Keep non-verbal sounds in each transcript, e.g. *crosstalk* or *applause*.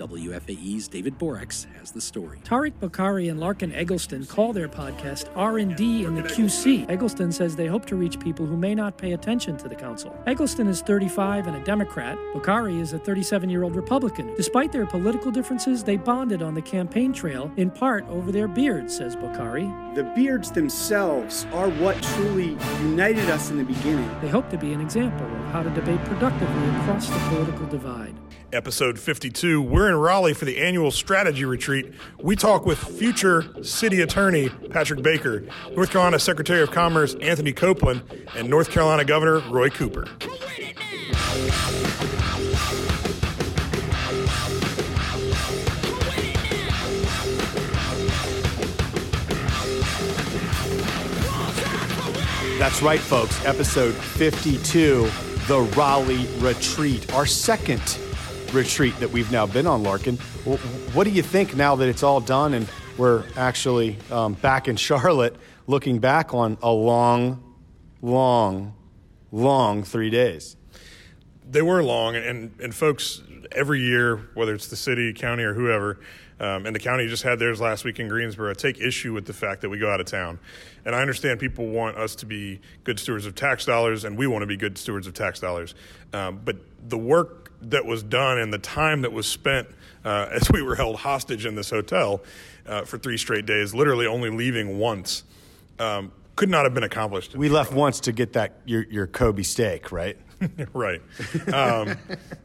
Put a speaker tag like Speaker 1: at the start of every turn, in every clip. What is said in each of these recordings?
Speaker 1: WFAE's David Boraks has the story.
Speaker 2: Tariq Bokhari and Larken Egleston call their podcast R&D in the QC. Egleston says they hope to reach people who may not pay attention to the council. Egleston is 35 and a Democrat. Bokhari is a 37-year-old Republican. Despite their political differences, they bonded on the campaign trail in part over their beards, says Bokhari.
Speaker 3: The beards themselves are what truly united us in the beginning.
Speaker 2: They hope to be an example of how to debate productively across the political divide.
Speaker 4: Episode 52. We're in Raleigh for the annual strategy retreat. We talk with future city attorney Patrick Baker, North Carolina Secretary of Commerce Anthony Copeland, and North Carolina Governor Roy Cooper.
Speaker 5: That's right, folks. Episode 52, the Raleigh Retreat, our second retreat that we've now been on, Larken. What do you think now that it's all done and we're actually um, back in Charlotte looking back on a long, long, long three days?
Speaker 4: They were long, and, and folks, every year, whether it's the city, county, or whoever, um, and the county just had theirs last week in Greensboro, take issue with the fact that we go out of town. And I understand people want us to be good stewards of tax dollars, and we want to be good stewards of tax dollars. Um, but the work that was done and the time that was spent uh, *laughs* as we were held hostage in this hotel uh, for three straight days, literally only leaving once, um, could not have been accomplished.
Speaker 5: We left once to get that your, your Kobe steak, right? *laughs*
Speaker 4: right. Um,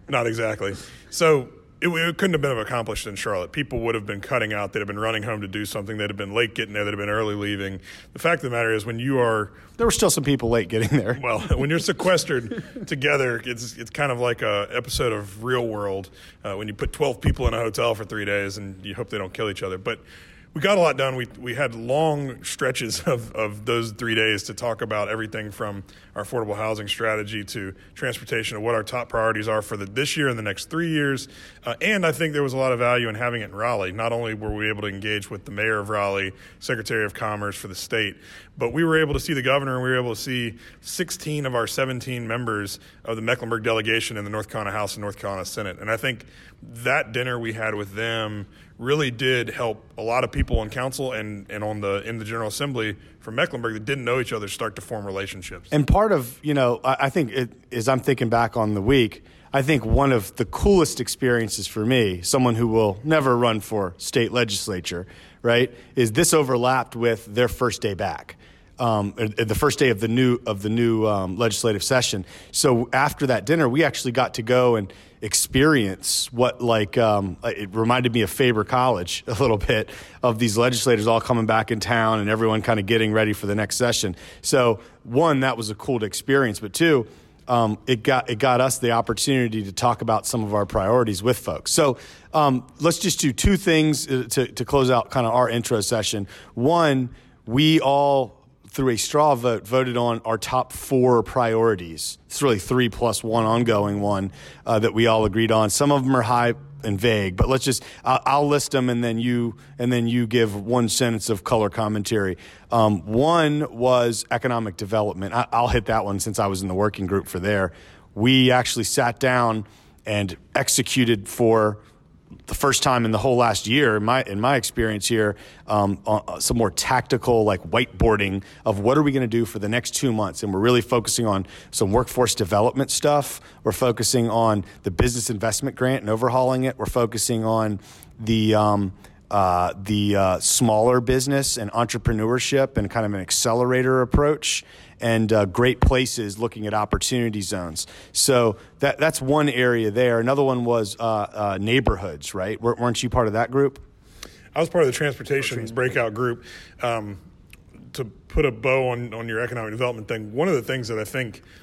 Speaker 4: not exactly. So it, it, couldn't have been accomplished in Charlotte. People would have been cutting out. They'd have been running home to do something. They'd have been late getting there. They'd have been early leaving. The fact of the matter is, when you are
Speaker 5: there were still some people late getting there. *laughs*
Speaker 4: Well, when you're sequestered together, it's it's kind of like a episode of Real World uh, when you put 12 people in a hotel for three days and you hope they don't kill each other. But we got a lot done. We we had long stretches of, of those three days to talk about everything from our affordable housing strategy to transportation, of what our top priorities are for the, this year and the next three years. Uh, and I think there was a lot of value in having it in Raleigh. Not only were we able to engage with the mayor of Raleigh, Secretary of Commerce for the state, but we were able to see the governor and we were able to see 16 of our 17 members of the Mecklenburg delegation in the North Carolina House and North Carolina Senate. And I think that dinner we had with them really did help a lot of people on council and, and on the in the General Assembly from Mecklenburg that didn't know each other start to form relationships.
Speaker 5: And part of you know, I, I think it, as I'm thinking back on the week, I think one of the coolest experiences for me, someone who will never run for state legislature, right, is this overlapped with their first day back. Um, the first day of the new of the new um, legislative session. So after that dinner, we actually got to go and experience what like um, it reminded me of Faber College *laughs* a little bit of these legislators all coming back in town and everyone kind of getting ready for the next session. So one, that was a cool experience, but two. Um, it got it got us the opportunity to talk about some of our priorities with folks. So um, let's just do two things uh, to, to close out kind of our intro session. One, we all through a straw vote, voted on our top four priorities. It's really three plus one ongoing one uh, that we all agreed on. Some of them are high and vague, but let's just I'll, I'll list them and then you and then you give one sentence of color commentary. Um, one was economic development. I, I'll hit that one since I was in the working group for there. We actually sat down and executed for the first time in the whole last year, in my in my experience here, um, uh, some more tactical like whiteboarding of what are we going to do for the next two months, and we're really focusing on some workforce development stuff. We're focusing on the business investment grant and overhauling it. We're focusing on the um, uh, the uh, smaller business and entrepreneurship and kind of an accelerator approach and uh, great places looking at opportunity zones. So that, that's one area there. Another one was uh, uh, neighborhoods, right? weren't you part of that group?
Speaker 4: I was part of the transportation breakout group. Um, to put a bow on, on your economic development thing, one of the things that I think –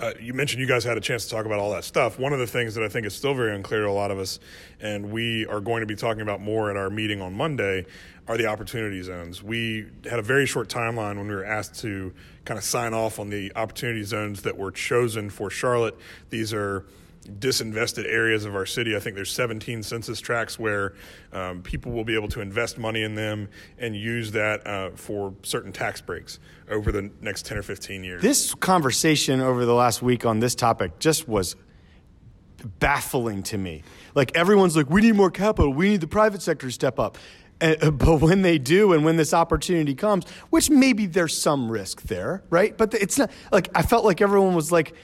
Speaker 4: uh, you mentioned you guys had a chance to talk about all that stuff. One of the things that I think is still very unclear to a lot of us, and we are going to be talking about more at our meeting on Monday, are the opportunity zones. We had a very short timeline when we were asked to kind of sign off on the opportunity zones that were chosen for Charlotte. These are disinvested areas of our city. I think there's 17 census tracts where um, people will be able to invest money in them and use that uh, for certain tax breaks over the next 10 or 15 years.
Speaker 5: This conversation over the last week on this topic just was baffling to me. Like everyone's like, we need more capital. We need the private sector to step up. Uh, but when they do, and when this opportunity comes, which maybe there's some risk there, right? But it's not like I felt like everyone was like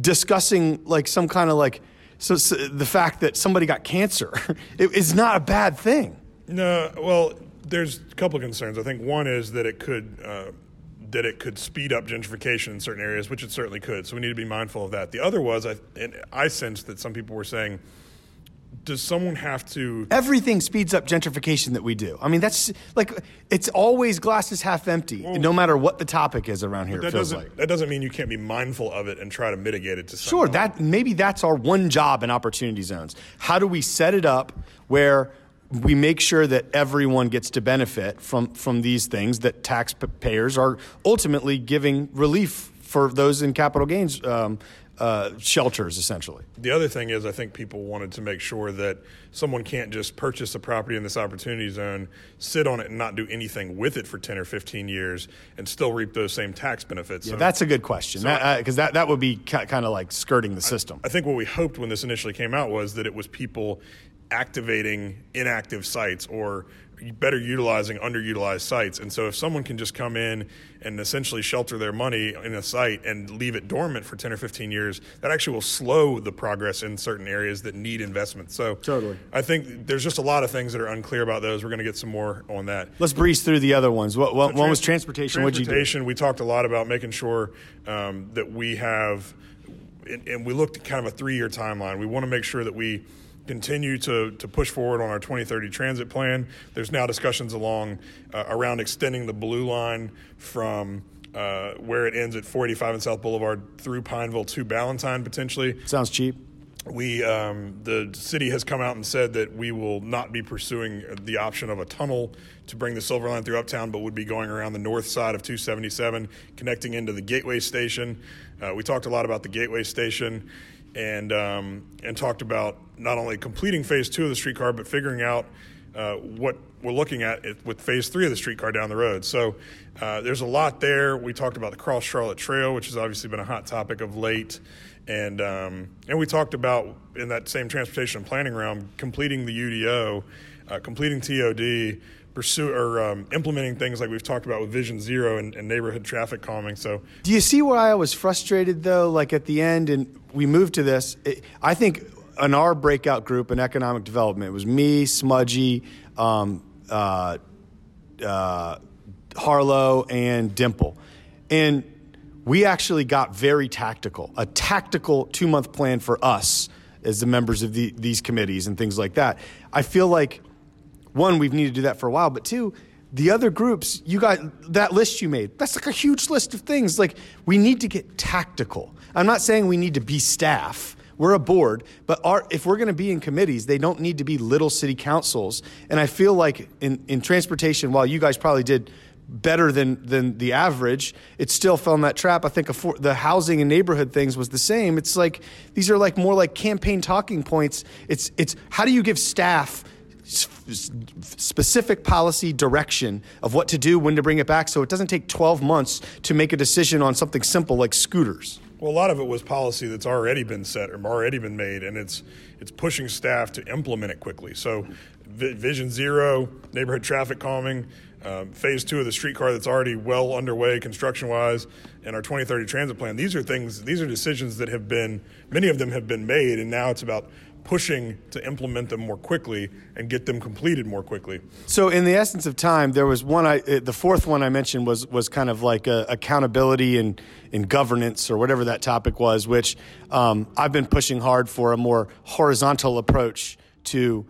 Speaker 5: discussing like some kind of like so, so the fact that somebody got cancer *laughs* it is not a bad thing.
Speaker 4: No, well, there's a couple of concerns. I think one is that it could. Uh, that it could speed up gentrification in certain areas, which it certainly could. So we need to be mindful of that. The other was, I, I sensed that some people were saying, does someone have to
Speaker 5: everything speeds up gentrification that we do i mean that's like it's always glasses half empty well, no matter what the topic is around here
Speaker 4: that
Speaker 5: doesn't like.
Speaker 4: that doesn't mean you can't be mindful of it and try to mitigate it to some
Speaker 5: sure level. that maybe that's our one job in opportunity zones how do we set it up where we make sure that everyone gets to benefit from from these things that taxpayers are ultimately giving relief for those in capital gains um, uh, shelters, essentially.
Speaker 4: The other thing is, I think people wanted to make sure that someone can't just purchase a property in this opportunity zone, sit on it, and not do anything with it for 10 or 15 years and still reap those same tax benefits.
Speaker 5: Yeah, so, that's a good question because so that, that, that, would be kind of like skirting the system.
Speaker 4: I, I think what we hoped when this initially came out was that it was people activating inactive sites or better utilizing underutilized sites. And so if someone can just come in and essentially shelter their money in a site and leave it dormant for 10 or 15 years, that actually will slow the progress in certain areas that need investment. So
Speaker 5: totally.
Speaker 4: I think there's just a lot of things that are unclear about those. We're going to get some more on that.
Speaker 5: Let's breeze through the other ones. What, what so one was transportation.
Speaker 4: Transportation, we talked a lot about making sure um, that we have, and, and we looked at kind of a three-year timeline. We want to make sure that we – continue to, to push forward on our 2030 transit plan. There's now discussions along uh, around extending the blue line from uh, where it ends at 485 and South Boulevard through Pineville to Ballantyne potentially.
Speaker 5: Sounds cheap.
Speaker 4: We um, the city has come out and said that we will not be pursuing the option of a tunnel to bring the Silver Line through Uptown, but would be going around the north side of 277, connecting into the Gateway Station. Uh, we talked a lot about the Gateway Station and um, and talked about not only completing phase two of the streetcar, but figuring out uh, what we're looking at with phase three of the streetcar down the road. So uh, there's a lot there. We talked about the Cross Charlotte Trail, which has obviously been a hot topic of late, and um, and we talked about in that same transportation and planning realm completing the UDO, uh, completing TOD pursue or um, implementing things like we've talked about with Vision Zero and, and, neighborhood traffic calming. So,
Speaker 5: do you see why I was frustrated though? Like at the end, and we moved to this. It, I think in our breakout group in economic development, it was me, Smudgy, um, uh, uh, Harlow, and Dimple, and we actually got very tactical. A tactical two month plan for us as the members of the, these committees and things like that. I feel like one, we've needed to do that for a while, but two, the other groups, you got that list you made. That's like a huge list of things. Like we need to get tactical. I'm not saying we need to be staff. We're a board, but our, if we're going to be in committees, they don't need to be little city councils. And I feel like in, in transportation, while you guys probably did better than than the average, it still fell in that trap. I think the housing and neighborhood things was the same. It's like these are like more like campaign talking points. It's it's how do you give staff specific policy direction of what to do, when to bring it back, so it doesn't take 12 months to make a decision on something simple like scooters.
Speaker 4: Well, a lot of it was policy that's already been set or already been made, and it's it's pushing staff to implement it quickly. So, Vision Zero, neighborhood traffic calming, um, phase two of the streetcar that's already well underway construction wise, and our 2030 transit plan. These are things, these are decisions that have been, many of them have been made, and now it's about pushing to implement them more quickly and get them completed more quickly.
Speaker 5: So, in the essence of time, there was one. I uh, the fourth one I mentioned was was kind of like accountability and in governance or whatever that topic was, which um, I've been pushing hard for a more horizontal approach to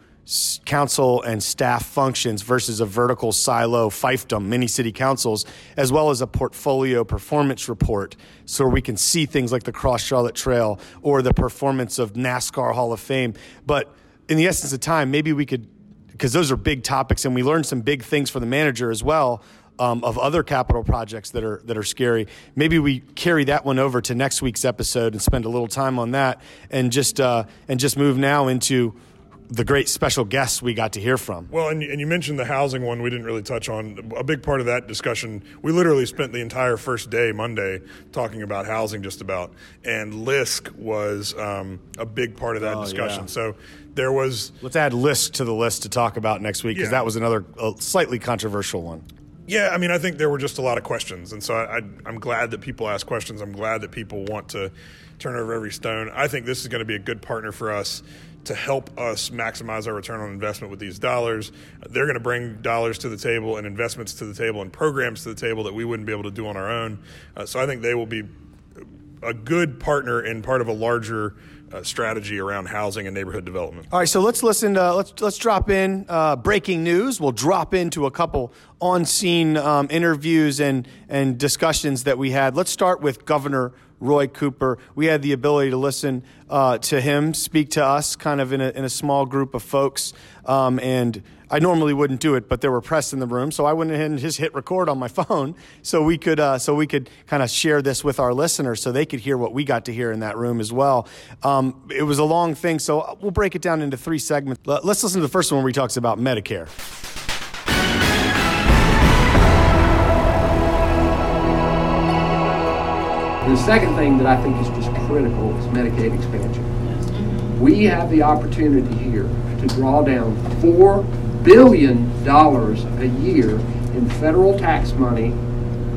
Speaker 5: council and staff functions versus a vertical silo fiefdom, many city councils, as well as a portfolio performance report so we can see things like the Cross Charlotte Trail or the performance of NASCAR Hall of Fame. But in the essence of time, maybe we could, because those are big topics, and we learned some big things for the manager as well. Um, of other capital projects that are that are scary. Maybe we carry that one over to next week's episode and spend a little time on that, and just uh, and just move now into the great special guests we got to hear from.
Speaker 4: Well, and, and you mentioned the housing one we didn't really touch on. A big part of that discussion, we literally spent the entire first day, Monday, talking about housing just about. And LISC was um, a big part of that
Speaker 5: Oh,
Speaker 4: discussion.
Speaker 5: yeah.
Speaker 4: So there was
Speaker 5: Let's add LISC to the list to talk about next week because
Speaker 4: Yeah.
Speaker 5: that was another uh, slightly controversial one.
Speaker 4: Yeah, I mean, I think there were just a lot of questions, and so I, I, I'm glad that people ask questions. I'm glad that people want to turn over every stone. I think this is going to be a good partner for us to help us maximize our return on investment with these dollars. They're going to bring dollars to the table and investments to the table and programs to the table that we wouldn't be able to do on our own. Uh, so I think they will be a good partner and part of a larger uh, strategy around housing and neighborhood development.
Speaker 5: All right, so let's listen. To, let's let's drop in uh, breaking news. We'll drop into a couple on scene um, interviews and and discussions that we had. Let's start with Governor Roy Cooper. We had the ability to listen uh, to him speak to us, kind of in a in a small group of folks, um, and. I normally wouldn't do it, but there were press in the room, so I went ahead and just hit record on my *laughs* phone, so we could uh, so we could kind of share this with our listeners, so they could hear what we got to hear in that room as well. Um, it was a long thing, so we'll break it down into three segments. Let- Let's listen to the first one where he talks about Medicare.
Speaker 6: The second thing that I think is just critical is Medicaid expansion. We have the opportunity here to draw down $4 billion a year in federal tax money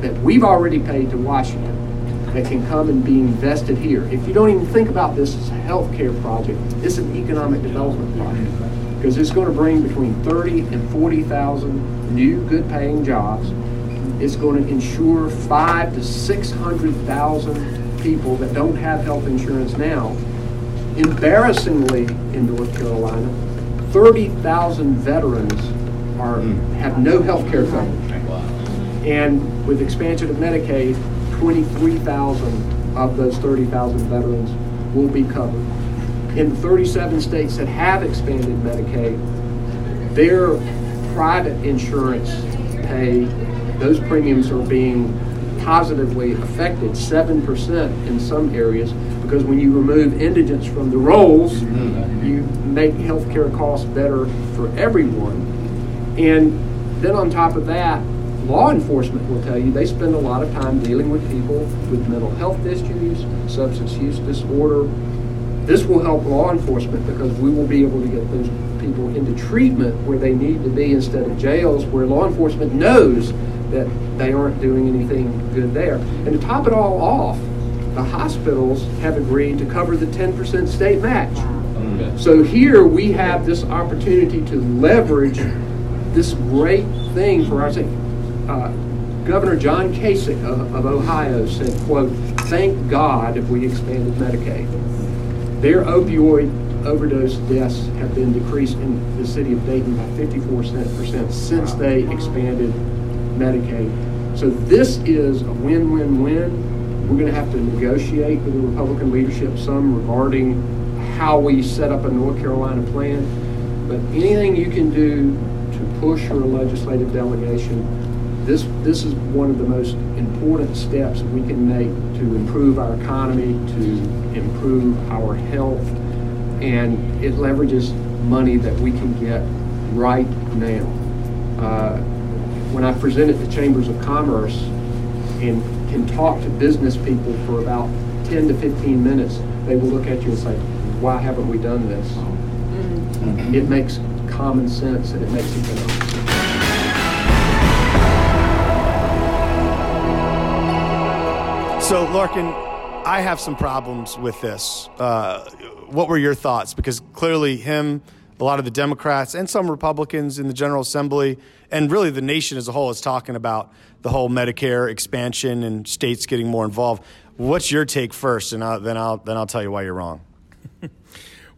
Speaker 6: that we've already paid to Washington that can come and be invested here. If you don't even think about this as a health care project, it's an economic development project because it's going to bring between 30 and 40,000 new good paying jobs it's going to ensure five to six hundred thousand people that don't have health insurance now. Embarrassingly, in North Carolina, thirty thousand veterans are hmm. have no health care coverage. And with expansion of Medicaid, twenty-three thousand of those thirty thousand veterans will be covered. In the thirty-seven states that have expanded Medicaid, their private insurance pay, those premiums are being positively affected, 7% in some areas, because when you remove indigents from the rolls, mm-hmm. you make healthcare costs better for everyone. And then on top of that, law enforcement will tell you they spend a lot of time dealing with people with mental health issues, substance use disorder, this will help law enforcement because we will be able to get those people into treatment where they need to be instead of jails where law enforcement knows that they aren't doing anything good there. And to top it all off, the hospitals have agreed to cover the 10% state match. So here we have this opportunity to leverage this great thing for our state. Uh, Governor John Kasich of, of Ohio said, quote, thank God if we expanded Medicaid. Their opioid overdose deaths have been decreased in the city of Dayton by 54% since they expanded Medicaid. So this is a win-win-win. We're going to have to negotiate with the Republican leadership some regarding how we set up a North Carolina plan. But anything you can do to push your legislative delegation, this, this is one of the most important steps we can make to improve our economy, to improve our health, and it leverages money that we can get right now. Uh, when I present at the Chambers of Commerce and can talk to business people for about 10 to 15 minutes, they will look at you and say, why haven't we done this? It makes common sense and it makes economic sense.
Speaker 5: So, Larken, I have some problems with this. Uh, what were your thoughts? Because clearly, him, a lot of the Democrats, and some Republicans in the General Assembly, and really the nation as a whole, is talking about the whole Medicare expansion and states getting more involved. What's your take first, and I'll, then I'll then I'll tell you why you're wrong. *laughs*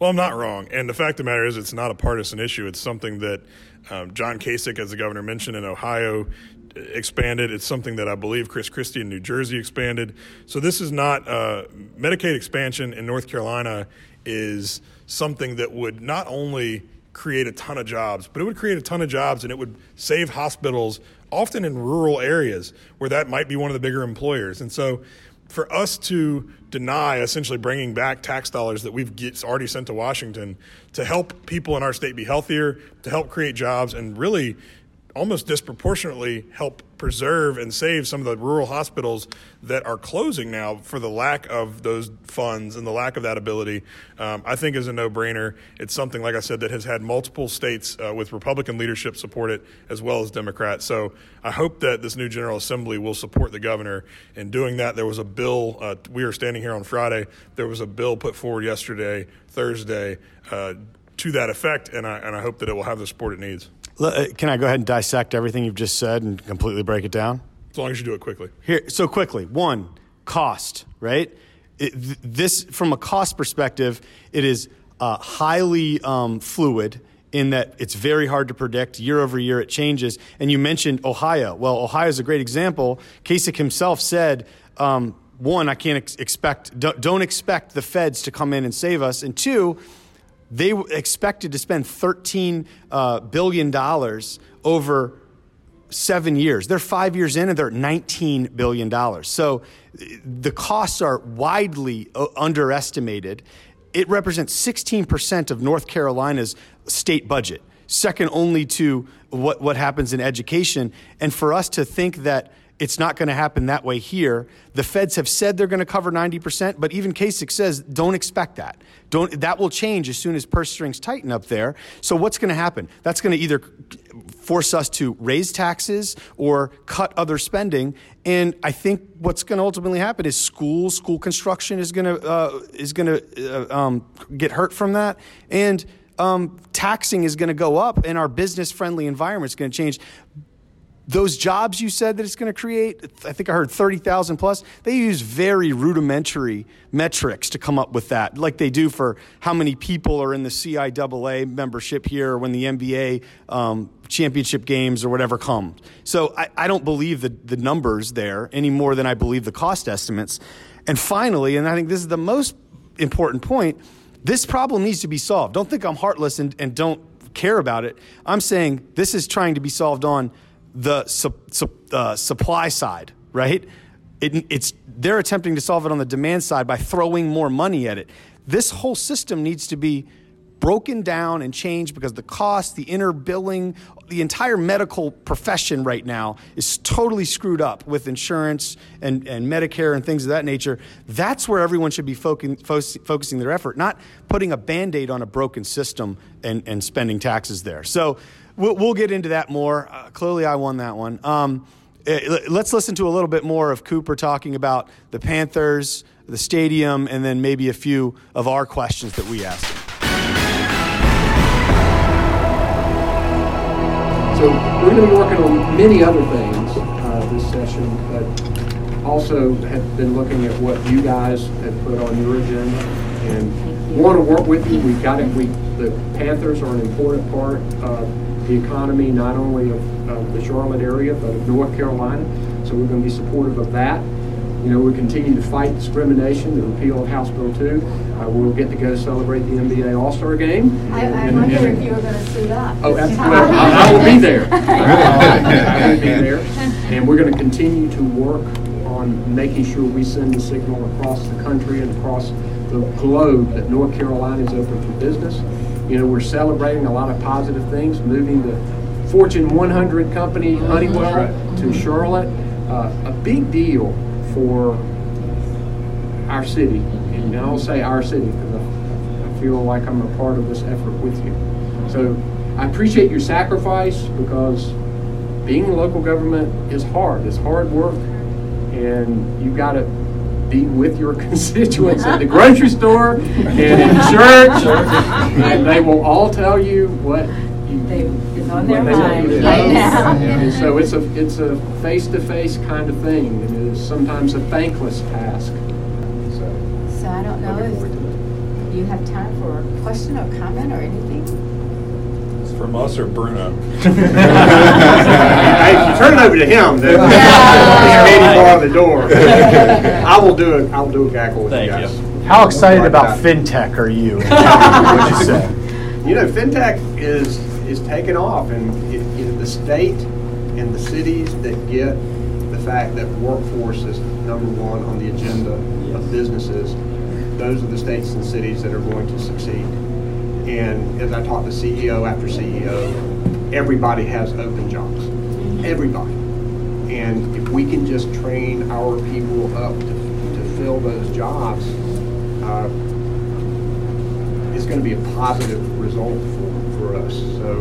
Speaker 4: Well, I'm not wrong. And the fact of the matter is, it's not a partisan issue. It's something that um, John Kasich, as the governor mentioned, in Ohio expanded. It's something that I believe Chris Christie in New Jersey expanded. So this is not uh, Medicaid expansion in North Carolina is something that would not only create a ton of jobs, but it would create a ton of jobs and it would save hospitals, often in rural areas where that might be one of the bigger employers. And so for us to deny essentially bringing back tax dollars that we've already sent to Washington to help people in our state be healthier, to help create jobs, and really almost disproportionately help preserve and save some of the rural hospitals that are closing now for the lack of those funds and the lack of that ability, um, I think is a no brainer. It's something, like I said, that has had multiple states uh, with Republican leadership support it as well as Democrats. So I hope that this new General Assembly will support the governor in doing that. There was a bill, uh, we are standing here on Friday, there was a bill put forward yesterday, Thursday, uh, to that effect, and I, and I hope that it will have the support it needs.
Speaker 5: Uh, can I go ahead and dissect everything you've just said and completely break it down?
Speaker 4: As long as you do it quickly.
Speaker 5: Here, so quickly. One, cost, right? It, th- this, from a cost perspective, it is uh, highly um, fluid in that it's very hard to predict. Year over year, it changes. And you mentioned Ohio. Well, Ohio is a great example. Kasich himself said, um, one, I can't ex- expect, don't, don't expect the feds to come in and save us. And two, they expected to spend $13 uh, billion over seven years. They're five years in and they're at $19 billion. So the costs are widely uh, underestimated. It represents 16% of North Carolina's state budget, second only to what, what happens in education. And for us to think that it's not going to happen that way here. The feds have said they're going to cover 90%, but even Kasich says don't expect that. Don't, that will change as soon as purse strings tighten up there. So what's going to happen? That's going to either force us to raise taxes or cut other spending. And I think what's going to ultimately happen is schools, school construction is going to uh, is going to uh, um, get hurt from that, and um, taxing is going to go up, and our business friendly environment is going to change those jobs you said that it's going to create, I think I heard 30,000 plus, they use very rudimentary metrics to come up with that, like they do for how many people are in the CIAA membership here when the NBA um, championship games or whatever come. So I, I don't believe the, the numbers there any more than I believe the cost estimates. And finally, and I think this is the most important point, this problem needs to be solved. Don't think I'm heartless and, and don't care about it. I'm saying this is trying to be solved on the su- su- uh, supply side, right? It, it's they're attempting to solve it on the demand side by throwing more money at it. This whole system needs to be broken down and changed because the cost, the inner billing, the entire medical profession right now is totally screwed up with insurance and, and Medicare and things of that nature. That's where everyone should be focusing, focusing their effort, not putting a band aid on a broken system and, and spending taxes there. So we'll, we'll get into that more. Uh, clearly, I won that one. Um, eh, let's listen to a little bit more of Cooper talking about the Panthers, the stadium, and then maybe a few of our questions that we asked him.
Speaker 6: So we're going to be working on many other things uh, this session, but also have been looking at what you guys have put on your agenda and want to work with you. We've got it. We the Panthers are an important part of the economy, not only of, of the Charlotte area, but of North Carolina. So we're going to be supportive of that. You know, we continue to fight discrimination, the repeal of House Bill 2. Uh, we'll get to go celebrate the NBA All-Star game.
Speaker 7: I, I and, wonder and, if you were going to suit up.
Speaker 6: Oh, absolutely. I, I, will be there. *laughs* I will be there. And we're going to continue to work on making sure we send the signal across the country and across the globe that North Carolina is open for business. You know, we're celebrating a lot of positive things, moving the Fortune 100 company Honeywell to Charlotte. Uh, a big deal for our city. And I'll say our city because I, I feel like I'm a part of this effort with you. So I appreciate your sacrifice because being local government is hard. It's hard work, and you got to be with your *laughs* constituents at the grocery store and in church, and they will all tell you what you,
Speaker 7: they, it's on their mind. right
Speaker 6: now. And so it's a it's a face to face kind of thing, and it is sometimes a thankless task.
Speaker 7: So, so I don't know if you have time for a question or comment or anything
Speaker 4: from us or Bruno? *laughs* *laughs*
Speaker 3: hey, turn it over to him. Then yeah. he's bar the door. *laughs* I will do it. I'll do a gaggle with Thank you guys. You.
Speaker 5: How excited about fintech are you? What'd you say?
Speaker 3: You know, fintech is is taking off, and it, it, the state and the cities that get the
Speaker 6: fact that workforce is number one on the agenda of businesses, those are the states and cities that are going to succeed. And as I talk to CEO after CEO, everybody has open jobs. Everybody. And if we can just train our people up to, to fill those jobs, uh, it's going to be a positive result for, for us. So,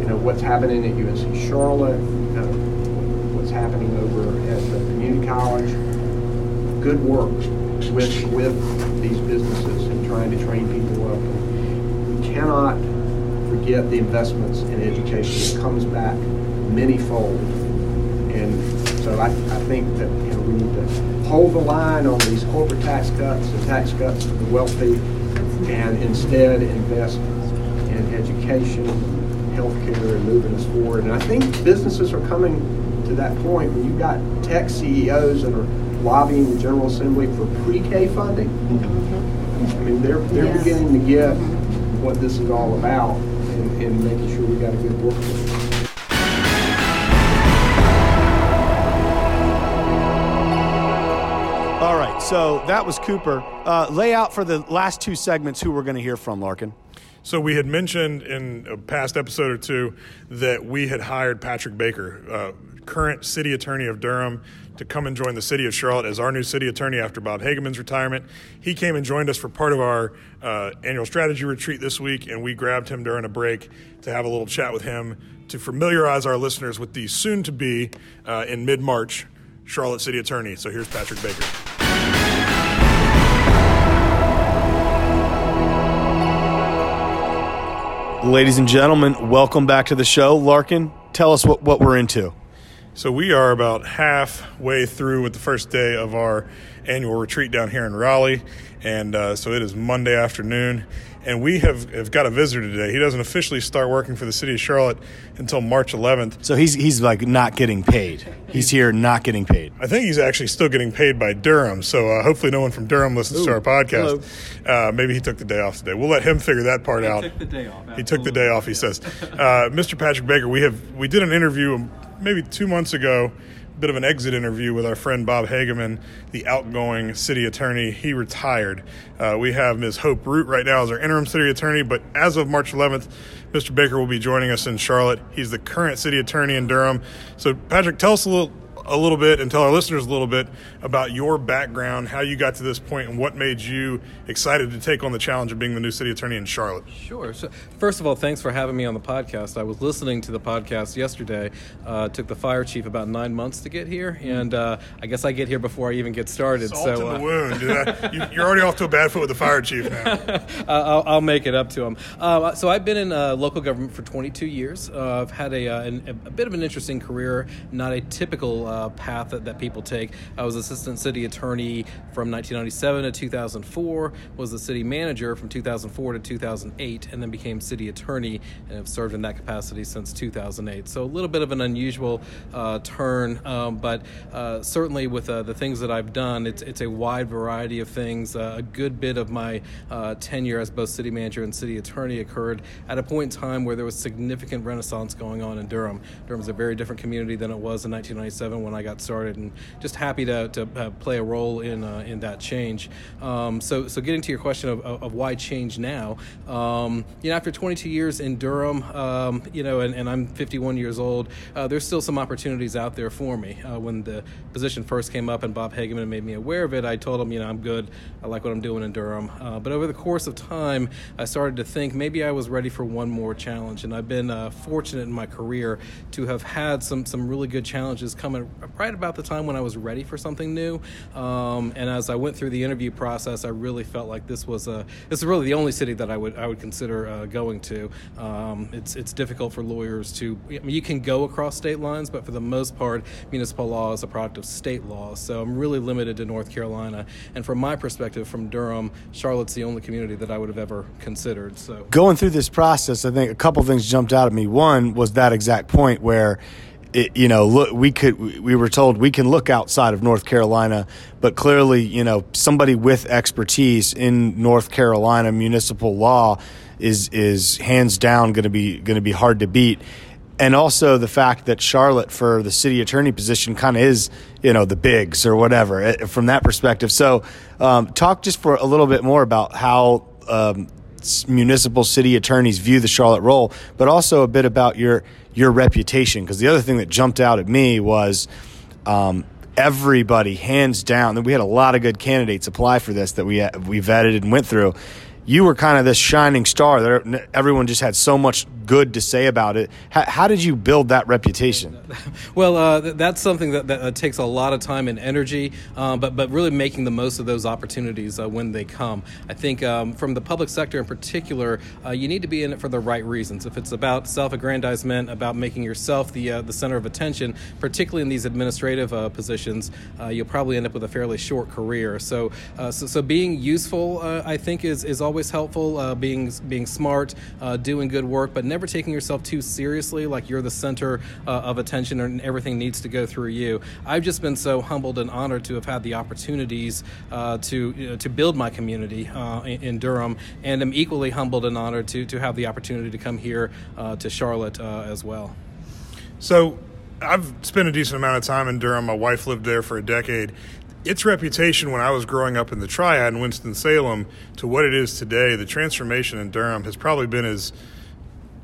Speaker 6: you know, what's happening at UNC Charlotte, uh, what's happening over at the community college, good work with, with these businesses and trying to train people cannot forget the investments in education. It comes back many-fold. And so I, I think that, you know, we need to hold the line on these corporate tax cuts and tax cuts for the wealthy and instead invest in education, healthcare, and moving us forward. And I think businesses are coming to that point when you've got tech CEOs that are lobbying the General Assembly for pre-K funding. Mm-hmm. I mean, they're, they're
Speaker 7: Yes.
Speaker 6: beginning to get mm-hmm. What this is all about and, and making sure we got a good workforce.
Speaker 5: All right, so that was Cooper. Uh, lay out for the last two segments who we're going to hear from, Larken.
Speaker 4: So we had mentioned in a past episode or two that we had hired Patrick Baker, uh, current city attorney of Durham, to come and join the city of Charlotte as our new city attorney after Bob Hagemann's retirement. He came and joined us for part of our uh, annual strategy retreat this week, and we grabbed him during a break to have a little chat with him to familiarize our listeners with the soon to be uh, in mid March Charlotte city attorney. So here's Patrick Baker.
Speaker 5: Ladies and gentlemen, welcome back to the show. Larken, tell us what, what we're into.
Speaker 4: So we are about halfway through with the first day of our annual retreat down here in Raleigh, and uh, so it is Monday afternoon, and we have, have got a visitor today. He doesn't officially start working for the city of Charlotte until March 11th.
Speaker 5: So he's he's like not getting paid. He's here not getting paid.
Speaker 4: I think he's actually still getting paid by Durham, so uh, hopefully no one from Durham listens to our podcast. Uh, maybe he took the day off today. We'll let him figure that part out.
Speaker 8: took the day off,
Speaker 4: He took the day off. He says, uh, "Mr. Patrick Baker, we have we did an interview maybe two months ago." a Bit of an exit interview with our friend Bob Hagemann, the outgoing city attorney. He retired. Uh, we have Ms. Hope Root right now as our interim city attorney, but as of March 11th, Mr. Baker will be joining us in Charlotte. He's the current city attorney in Durham. So, Patrick, tell us a little a little bit and tell our listeners a little bit about your background, how you got to this point, and what made you excited to take on the challenge of being the new city attorney in Charlotte.
Speaker 8: Sure. So, first of all, thanks for having me on the podcast. I was listening to the podcast yesterday. Uh, took the fire chief about nine months to get here, and uh, I guess I get here before I even get started.
Speaker 4: Salt
Speaker 8: so
Speaker 4: in
Speaker 8: uh,
Speaker 4: the wound. dude. I- *laughs* you, you're already off to a bad foot with the fire chief now. *laughs*
Speaker 8: uh, I'll, I'll make it up to him. Uh, so I've been in uh, local government for 22 years. Uh, I've had a, uh, an, a bit of an interesting career, not a typical uh, path that, that people take. I was assistant city attorney from 1997 to 2004, was the city manager from 2004 to 2008, and then became city attorney and have served in that capacity since 2008. So a little bit of an unusual uh, turn, um, but uh, certainly with uh, the things that I've done, it's, it's a wide variety of things. Uh, a good bit of my uh, tenure as both city manager and city attorney occurred at a point in time where there was significant renaissance going on in Durham. Durham's a very different community than it was in 1997 when I got started, and just happy to, to uh, play a role in uh, in that change. Um, so, so getting to your question of, of, why change now, um, you know, after 22 years in Durham, um, you know, and, and I'm 51 years old, uh, there's still some opportunities out there for me. Uh, when the position first came up and Bob Hagemann made me aware of it, I told him, you know, I'm good. I like what I'm doing in Durham. Uh, but over the course of time, I started to think maybe I was ready for one more challenge, and I've been uh, fortunate in my career to have had some some really good challenges coming right about the time when I was ready for something new. Um, and as I went through the interview process, I really felt like this was a this is really the only city that I would I would consider uh, going to. Um, it's it's difficult for lawyers to I mean, you can go across state lines, but for the most part, municipal law is a product of state law. So I'm really limited to North Carolina. And from my perspective, from Durham, Charlotte's the only community that I would have ever considered. So
Speaker 5: Going through this process, I think a couple things jumped out at me. One was that exact point where. It, you know, look, we could. We were told we can look outside of North Carolina, but clearly, you know, somebody with expertise in North Carolina municipal law is is hands down going to be going to be hard to beat. and also the fact that Charlotte for the city attorney position kind of is, you know, the bigs or whatever eh, from that perspective. So, um, talk just for a little bit more about how um, municipal city attorneys view the Charlotte role, but also a bit about your your reputation. Because the other thing that jumped out at me was. Um, everybody, hands down, we had a lot of good candidates apply for this that we we vetted and went through you were kind of this shining star that everyone just had so much good to say about it. How, how did you build that reputation? *laughs*
Speaker 8: Well, uh, that's something that, that uh, takes a lot of time and energy, uh, but but really making the most of those opportunities uh, when they come. I think um, from the public sector in particular, uh, you need to be in it for the right reasons. If it's about self-aggrandizement, about making yourself the uh, the center of attention, particularly in these administrative positions, you'll probably end up with a fairly short career. So so, so, being useful, I think, is is always helpful. Being being smart, doing good work, but never taking yourself too seriously, like you're the center uh, of attention and everything needs to go through you. I've just been so humbled and honored to have had the opportunities uh, to you know, to build my community uh, in, in, Durham, and I'm equally humbled and honored to to have the opportunity to come here uh, to Charlotte as well.
Speaker 4: So I've spent a decent amount of time in Durham. My wife lived there for a decade its reputation when I was growing up in the Triad in Winston Salem to what it is today, the transformation in Durham has probably been as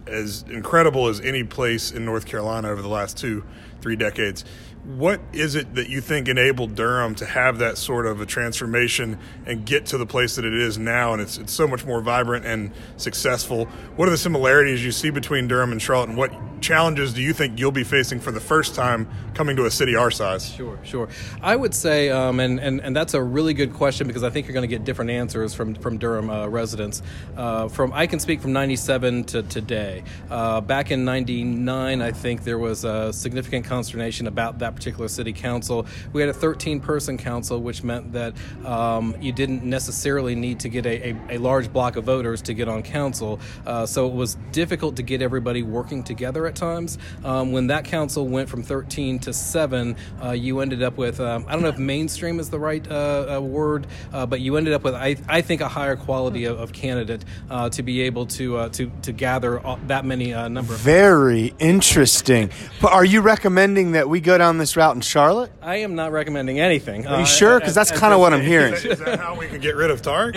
Speaker 4: as incredible as any place in North Carolina over the last two, three decades. What is it that you think enabled Durham to have that sort of a transformation and get to the place that it is now? And it's, it's so much more vibrant and successful. What are the similarities you see between Durham and Charlotte, and what challenges do you think you'll be facing for the first time coming to a city our size?
Speaker 8: Sure, sure. I would say, um, and, and, and that's a really good question because I think you're going to get different answers from, from Durham uh, residents. Uh, from I can speak from 97 to today. Uh, back in 99, I think there was a significant consternation about that particular city council. We had a 13 person council, which meant that um, you didn't necessarily need to get a, a, a, large block of voters to get on council. Uh, so it was difficult to get everybody working together at times. Um, when that council went from 13 to 7, uh, you ended up with, um, I don't know if *laughs* mainstream is the right uh, uh word, uh, but you ended up with, I, I think, a higher quality of, of candidate uh, to be able to, to, to gather that many number.
Speaker 5: Very interesting. But are you recommending that we go down this route in Charlotte?
Speaker 8: I am not recommending anything.
Speaker 5: Are you sure? Because that's kind of what I'm hearing.
Speaker 4: Is that, is that how we can get rid of Targ?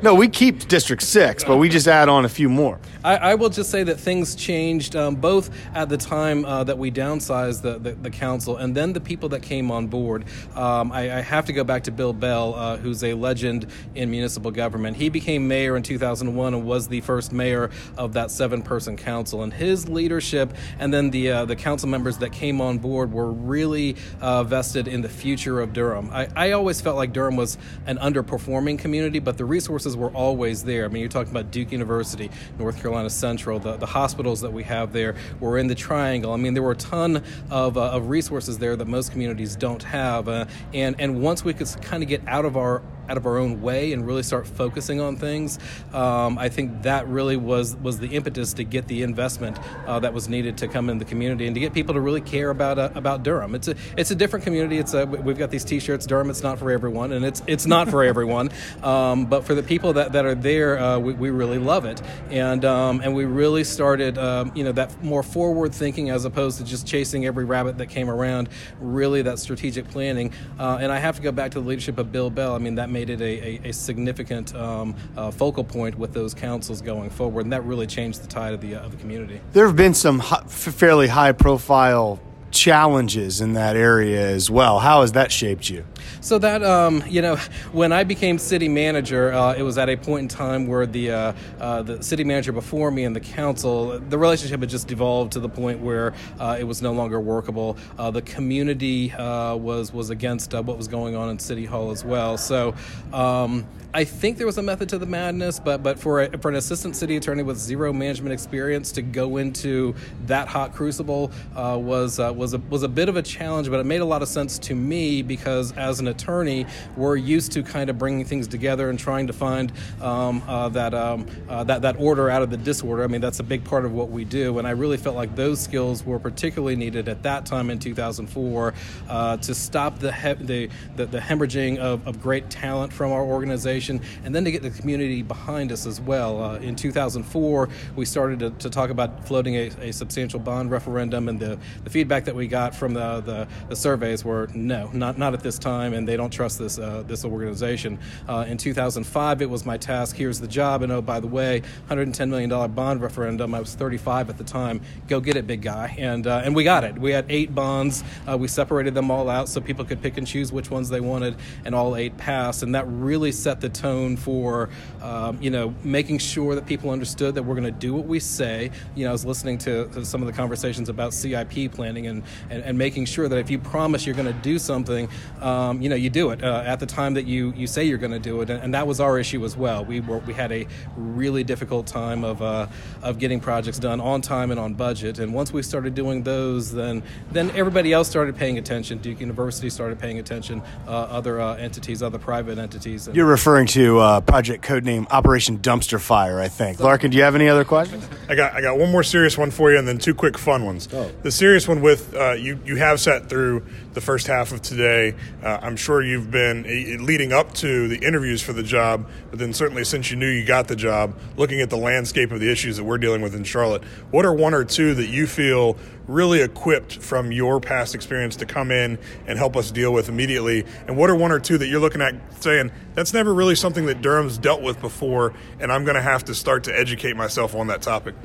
Speaker 4: *laughs* *laughs*
Speaker 5: no, we keep District 6, but we just add on a few more.
Speaker 8: I, I will just say that things changed um, both at the time uh, that we downsized the, the, the, council and then the people that came on board. Um, I, I, have to go back to Bill Bell, uh, who's a legend in municipal government. He became mayor in 2001 and was the first mayor of that seven person council. And his leadership and then the, uh, the council members that came on board were really uh, vested in the future of Durham. I, I always felt like Durham was an underperforming community, but the resources were always there. I mean, you're talking about Duke University, North Carolina Central, the, the hospitals that we have there were in the Triangle. I mean, there were a ton of, uh, of resources there that most communities don't have. Uh, and, and once we could kind of get out of our out of our own way and really start focusing on things, um, I think that really was was the impetus to get the investment uh, that was needed to come in the community and to get people to really care about uh, about Durham. It's a it's a different community. It's a we've got these T-shirts. Durham. It's not for everyone, and it's it's not for everyone. *laughs* Um, but for the people that, that are there, uh, we, we really love it, and um, and we really started um, you know that more forward thinking as opposed to just chasing every rabbit that came around. Really, that strategic planning. Uh, and I have to go back to the leadership of Bill Bell. I mean that made it a, a, a significant um, uh, focal point with those councils going forward, and that really changed the tide of the, uh, of the community.
Speaker 5: There have been some fairly high profile challenges in that area as well. How has that shaped you?
Speaker 8: So that um, you know, when I became city manager, uh, it was at a point in time where the uh, uh, the city manager before me and the council, the relationship had just devolved to the point where uh, it was no longer workable. Uh, the community uh, was was against what was going on in City Hall as well. So. Um, I think there was a method to the madness, but but for a, for an assistant city attorney with zero management experience to go into that hot crucible was was a was a bit of a challenge, but it made a lot of sense to me because as as an attorney, we're used to kind of bringing things together and trying to find um, uh, that, um, uh, that that order out of the disorder. I mean, that's a big part of what we do, and I really felt like those skills were particularly needed at that time in 2004 uh, to stop the, he- the, the the hemorrhaging of, of great talent from our organization, and then to get the community behind us as well. Uh, in 2004, we started to, to talk about floating a, a substantial bond referendum, and the, the feedback that we got from the, the, the surveys were no, not not at this time, and they don't trust this uh, this organization. Uh, in 2005, it was my task. Here's the job, and oh by the way, 110 million dollar bond referendum. I was 35 at the time. Go get it, big guy, and uh, and we got it. We had eight bonds. Uh, we separated them all out so people could pick and choose which ones they wanted, and all eight passed. And that really set the tone for um, you know making sure that people understood that we're going to do what we say. You know, I was listening to, to some of the conversations about CIP planning and, and, and making sure that if you promise you're going to do something, um, you know, you do it uh, at the time that you, you say you're going to do it. And, and that was our issue as well. We were we had a really difficult time of uh, of getting projects done on time and on budget. And once we started doing those, then then everybody else started paying attention. Duke University started paying attention. Uh, other uh, entities, other private entities. And
Speaker 5: You're referring to uh, project codename Operation Dumpster Fire, I think. Larken, do you have any other questions?
Speaker 4: I got I got one more serious one for you, and then two quick fun ones.
Speaker 5: Oh.
Speaker 4: The serious one with uh, you you have sat through the first half of today. Uh, I'm sure you've been eh, leading up to the interviews for the job, but then certainly since you knew you got the job, looking at the landscape of the issues that we're dealing with in Charlotte. What are one or two that you feel really equipped from your past experience to come in and help us deal with immediately? And what are one or two that you're looking at saying that's never really something that Durham's dealt with before, and I'm going to have to start to educate myself on that topic? *laughs*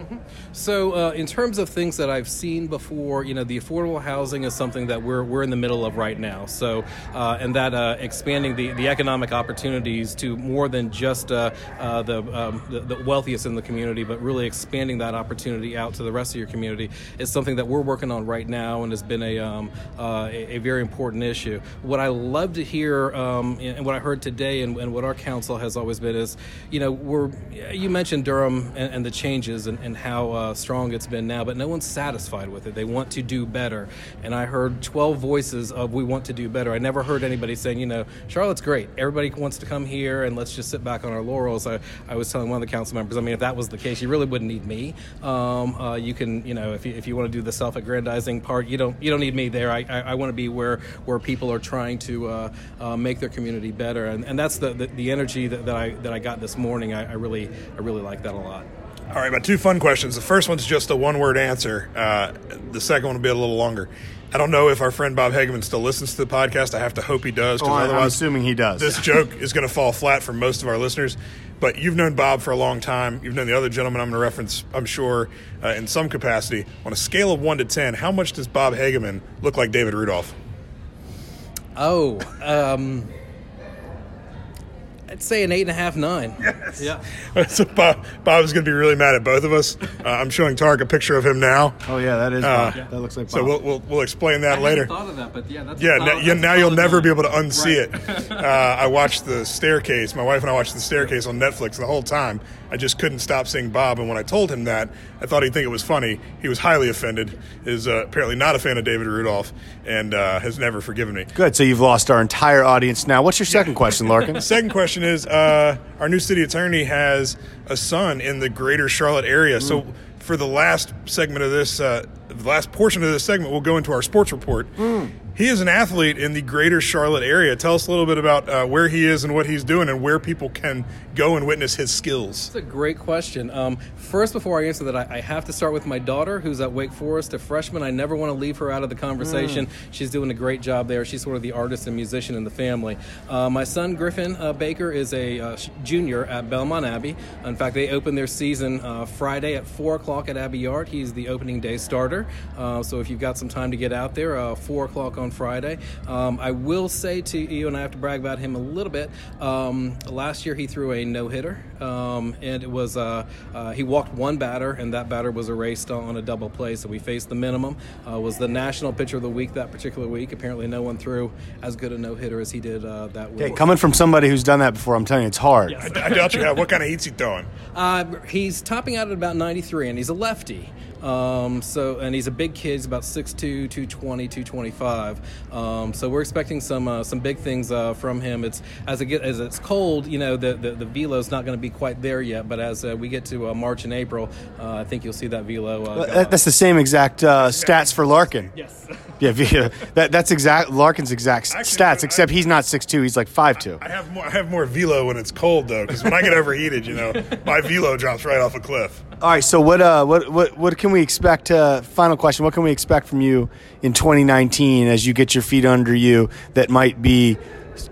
Speaker 8: So, uh, in terms of things that I've seen before, you know, the affordable housing is something that we're, we're in the middle of right now. So, uh, and that uh, expanding the, the economic opportunities to more than just uh, uh, the, um, the the wealthiest in the community, but really expanding that opportunity out to the rest of your community is something that we're working on right now and has been a um, uh, a, a very important issue. What I love to hear um, and what I heard today and, and what our council has always been is, you know, we're you mentioned Durham and, and the changes and, and how uh, strong it's been now, but no one's satisfied with it. They want to do better, and I heard 12 voices of we want to do better. I never heard anybody saying, you know, Charlotte's great. Everybody wants to come here, and let's just sit back on our laurels. I, I was telling one of the council members, I mean, if that was the case, you really wouldn't need me. Um, uh, you can, you know, if you, if you want to do the self-aggrandizing part, you don't you don't need me there. I, I, I want to be where where people are trying to uh, uh, make their community better, and, and that's the, the, the energy that, that I that I got this morning. I, I really I really like that a lot.
Speaker 4: All right, my two fun questions. The first one's just a one word answer. Uh, the second one will be a little longer. I don't know if our friend Bob Hagemann still listens to the podcast. I have to hope he does,
Speaker 5: Oh,
Speaker 4: because
Speaker 5: I- I'm
Speaker 4: otherwise,
Speaker 5: assuming he does.
Speaker 4: This joke is going to fall flat for most of our listeners. But you've known Bob for a long time. You've known the other gentleman I'm going to reference, I'm sure, uh, in some capacity. On a scale of one to ten, how much does Bob Hagemann look like David Rudolph?
Speaker 8: Oh, um, I'd say an eight and a half, nine.
Speaker 4: Yes.
Speaker 8: Yeah. *laughs*
Speaker 4: so Bob, Bob is going to be really mad at both of us. Uh, I'm showing Tark a picture of him now.
Speaker 5: Oh yeah, that is.
Speaker 4: Uh,
Speaker 5: Bob. That looks like.
Speaker 4: So we'll, we'll, we'll explain that later.
Speaker 8: thought of that, but yeah, that's
Speaker 4: Yeah, now, you, now you'll never be able to unsee it. Uh, I watched The Staircase. My wife and I watched The Staircase on Netflix the whole time. I just couldn't stop seeing Bob, and when I told him that, I thought he'd think it was funny. He was highly offended. Is uh, apparently not a fan of David Rudolph, and uh, has never forgiven me.
Speaker 5: Good. So you've lost our entire audience now. What's your second question, Larken?
Speaker 4: The *laughs* second question is: uh, Our new city attorney has a son in the greater Charlotte area. So, for the last segment of this, uh, the last portion of this segment, we'll go into our sports report. He is an athlete in the greater Charlotte area. Tell us a little bit about uh, where he is and what he's doing, and where people can go and witness his skills.
Speaker 8: That's a great question. Um, first, before I answer that, I, I have to start with my daughter, who's at Wake Forest, a freshman. I never want to leave her out of the conversation. She's doing a great job there. She's sort of the artist and musician in the family. Uh, my son, Griffin uh, Baker, is a uh, junior at Belmont Abbey. In fact, they open their season uh, Friday at 4 o'clock at Abbey Yard. He's the opening day starter. Uh, so if you've got some time to get out there, uh, 4 o'clock on Friday. Um, I will say to you, and I have to brag about him a little bit, um, last year he threw a no hitter, um, and it was uh, uh, he walked one batter, and that batter was erased on a double play. So we faced the minimum. Uh, was the national pitcher of the week that particular week. Apparently, no one threw as good a no hitter as he did uh, that week.
Speaker 5: Okay, coming from somebody who's done that before, I'm telling you, it's hard.
Speaker 4: I, I doubt you have. What kind of heat's he throwing?
Speaker 8: Uh, he's topping out at about 93, and he's a lefty. Um, so, and he's a big kid. He's about 6'2", 220, 225. Um, so we're expecting some uh, some big things uh, from him. It's as it get as it's cold, you know, the the, the velo's not going to be quite there yet. But as uh, we get to uh, March and April, uh, I think you'll see that velo. Uh,
Speaker 5: That- that's the same exact uh, stats for Larken.
Speaker 8: yes. *laughs*
Speaker 5: Yeah, yeah, that, that's exact Larken's exact
Speaker 4: Actually,
Speaker 5: stats.
Speaker 4: I-
Speaker 5: Except he's not six two. He's like five two.
Speaker 4: I have more. I have more velo when it's cold though, because when I get overheated, you know, my velo drops right off a cliff.
Speaker 5: All right. So what? Uh, what? What? What can we expect? Uh, final question. What can we expect from you in 2019 as you get your feet under you that might be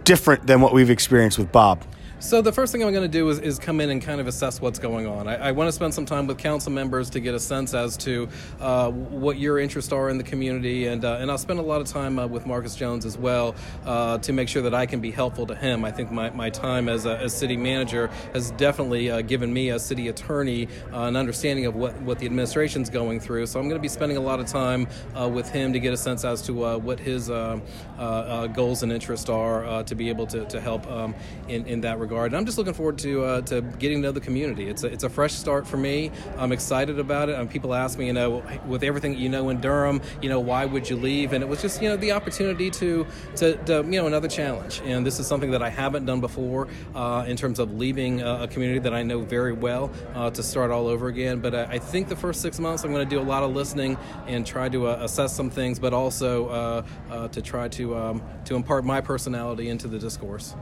Speaker 5: different than what we've experienced with Bob?
Speaker 8: So the first thing I'm going to do is, is come in and kind of assess what's going on. I, I want to spend some time with council members to get a sense as to uh, what your interests are in the community, and uh, and I'll spend a lot of time uh, with Marcus Jones as well uh, to make sure that I can be helpful to him. I think my, my time as a as city manager has definitely uh, given me as city attorney uh, an understanding of what what the administration's going through. So I'm going to be spending a lot of time with him to get a sense as to what his uh, goals and interests are to be able to, to help um, in in that regard. And I'm just looking forward to uh, to getting to know the community. It's a, it's a fresh start for me. I'm excited about it. Um, people ask me, you know, with everything you know in Durham, you know, why would you leave? And it was just you know the opportunity to to, to you know another challenge. And this is something that I haven't done before uh, in terms of leaving a, a community that I know very well uh, to start all over again. But I, I think the first six months I'm going to do a lot of listening and try to uh, assess some things, but also uh, uh, to try to um, to impart my personality into the discourse.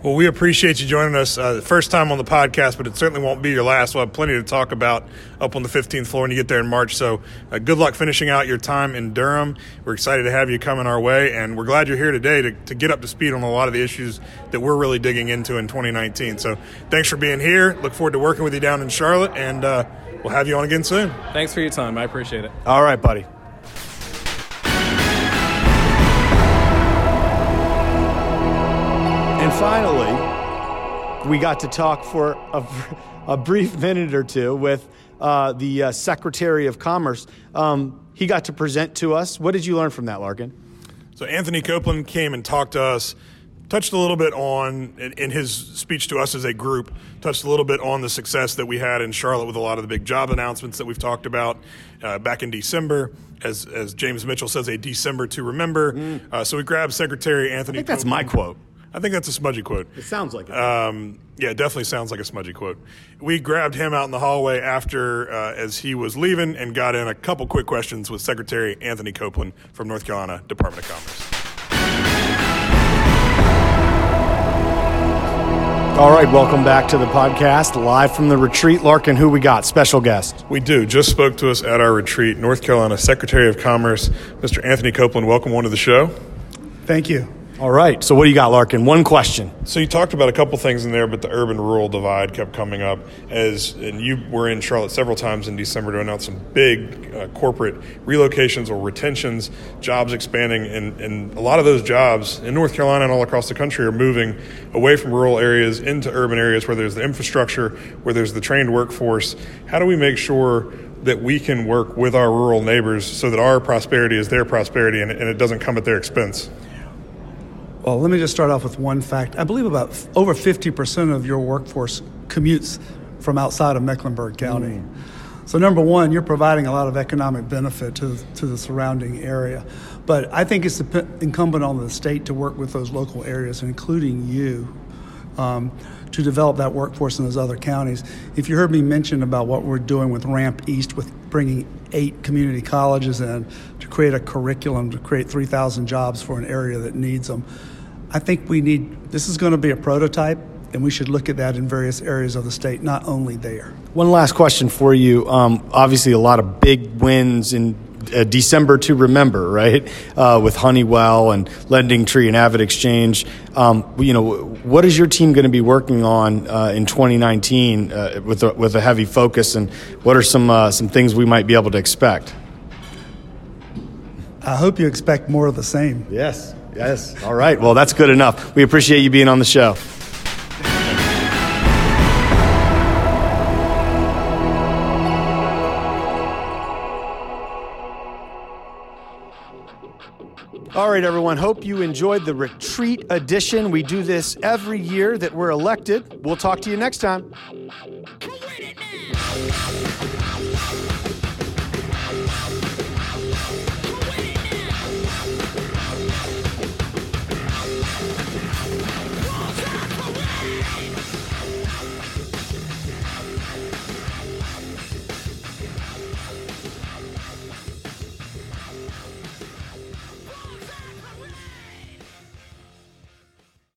Speaker 4: Well, we appreciate you joining us. Uh, the first time on the podcast, but it certainly won't be your last. We'll have plenty to talk about up on the 15th floor when you get there in March. So, uh, good luck finishing out your time in Durham. We're excited to have you coming our way, and we're glad you're here today to, to get up to speed on a lot of the issues that we're really digging into in 2019. So, thanks for being here. Look forward to working with you down in Charlotte, and uh, we'll have you on again soon.
Speaker 8: Thanks for your time. I appreciate it.
Speaker 5: All right, buddy. And finally, we got to talk for a, a brief *laughs* minute or two with uh, the uh, Secretary of Commerce. Um, he got to present to us. What did you learn from that, Larken?
Speaker 4: So Anthony Copeland came and talked to us, touched a little bit on in, his speech to us as a group, touched a little bit on the success that we had in Charlotte with a lot of the big job announcements that we've talked about uh, back in December. As as James Mitchell says, a December to remember. Uh, so we grabbed Secretary Anthony.
Speaker 5: Mm. I think that's my quote.
Speaker 4: I think that's a smudgy quote.
Speaker 5: It sounds like it.
Speaker 4: Um, yeah, it definitely sounds like a smudgy quote. We grabbed him out in the hallway after uh, as he was leaving and got in a couple quick questions with Secretary Anthony Copeland from North Carolina Department of Commerce.
Speaker 5: All right, welcome back to the podcast, live from the retreat. Larken, who we got? Special guest.
Speaker 4: We do. Just spoke to us at our retreat, North Carolina Secretary of Commerce, Mr. Anthony Copeland. Welcome on to the show.
Speaker 9: Thank you.
Speaker 5: All right, so what do you got, Larken? One question.
Speaker 4: So you talked about a couple things in there, but the urban-rural divide kept coming up as, and you were in Charlotte several times in December to announce some big uh, corporate relocations or retentions, jobs expanding, and, and a lot of those jobs in North Carolina and all across the country are moving away from rural areas into urban areas where there's the infrastructure, where there's the trained workforce. How do we make sure that we can work with our rural neighbors so that our prosperity is their prosperity and, and it doesn't come at their expense?
Speaker 9: Well, let me just start off with one fact. I believe about f- over 50% of your workforce commutes from outside of Mecklenburg County. So, number one, you're providing a lot of economic benefit to, to the surrounding area. But I think it's incumbent on the state to work with those local areas, including you, um, to develop that workforce in those other counties. If you heard me mention about what we're doing with Ramp East, with bringing eight community colleges in to create a curriculum to create 3,000 jobs for an area that needs them, I think we need, this is going to be a prototype, and we should look at that in various areas of the state, not only there.
Speaker 5: One last question for you. Um, obviously, a lot of big wins in uh, December to remember, right? Uh, with Honeywell and LendingTree and AvidXchange. Um, you know, what is your team going to be working on uh, in 2019 uh, with a, with a heavy focus, and what are some uh, some things we might be able to expect?
Speaker 9: I hope you expect more of the same.
Speaker 5: Yes. Yes. All right. Well, that's good enough. We appreciate you being on the show. All right, everyone. Hope you enjoyed the retreat edition. We do this every year that we're elected. We'll talk to you next time.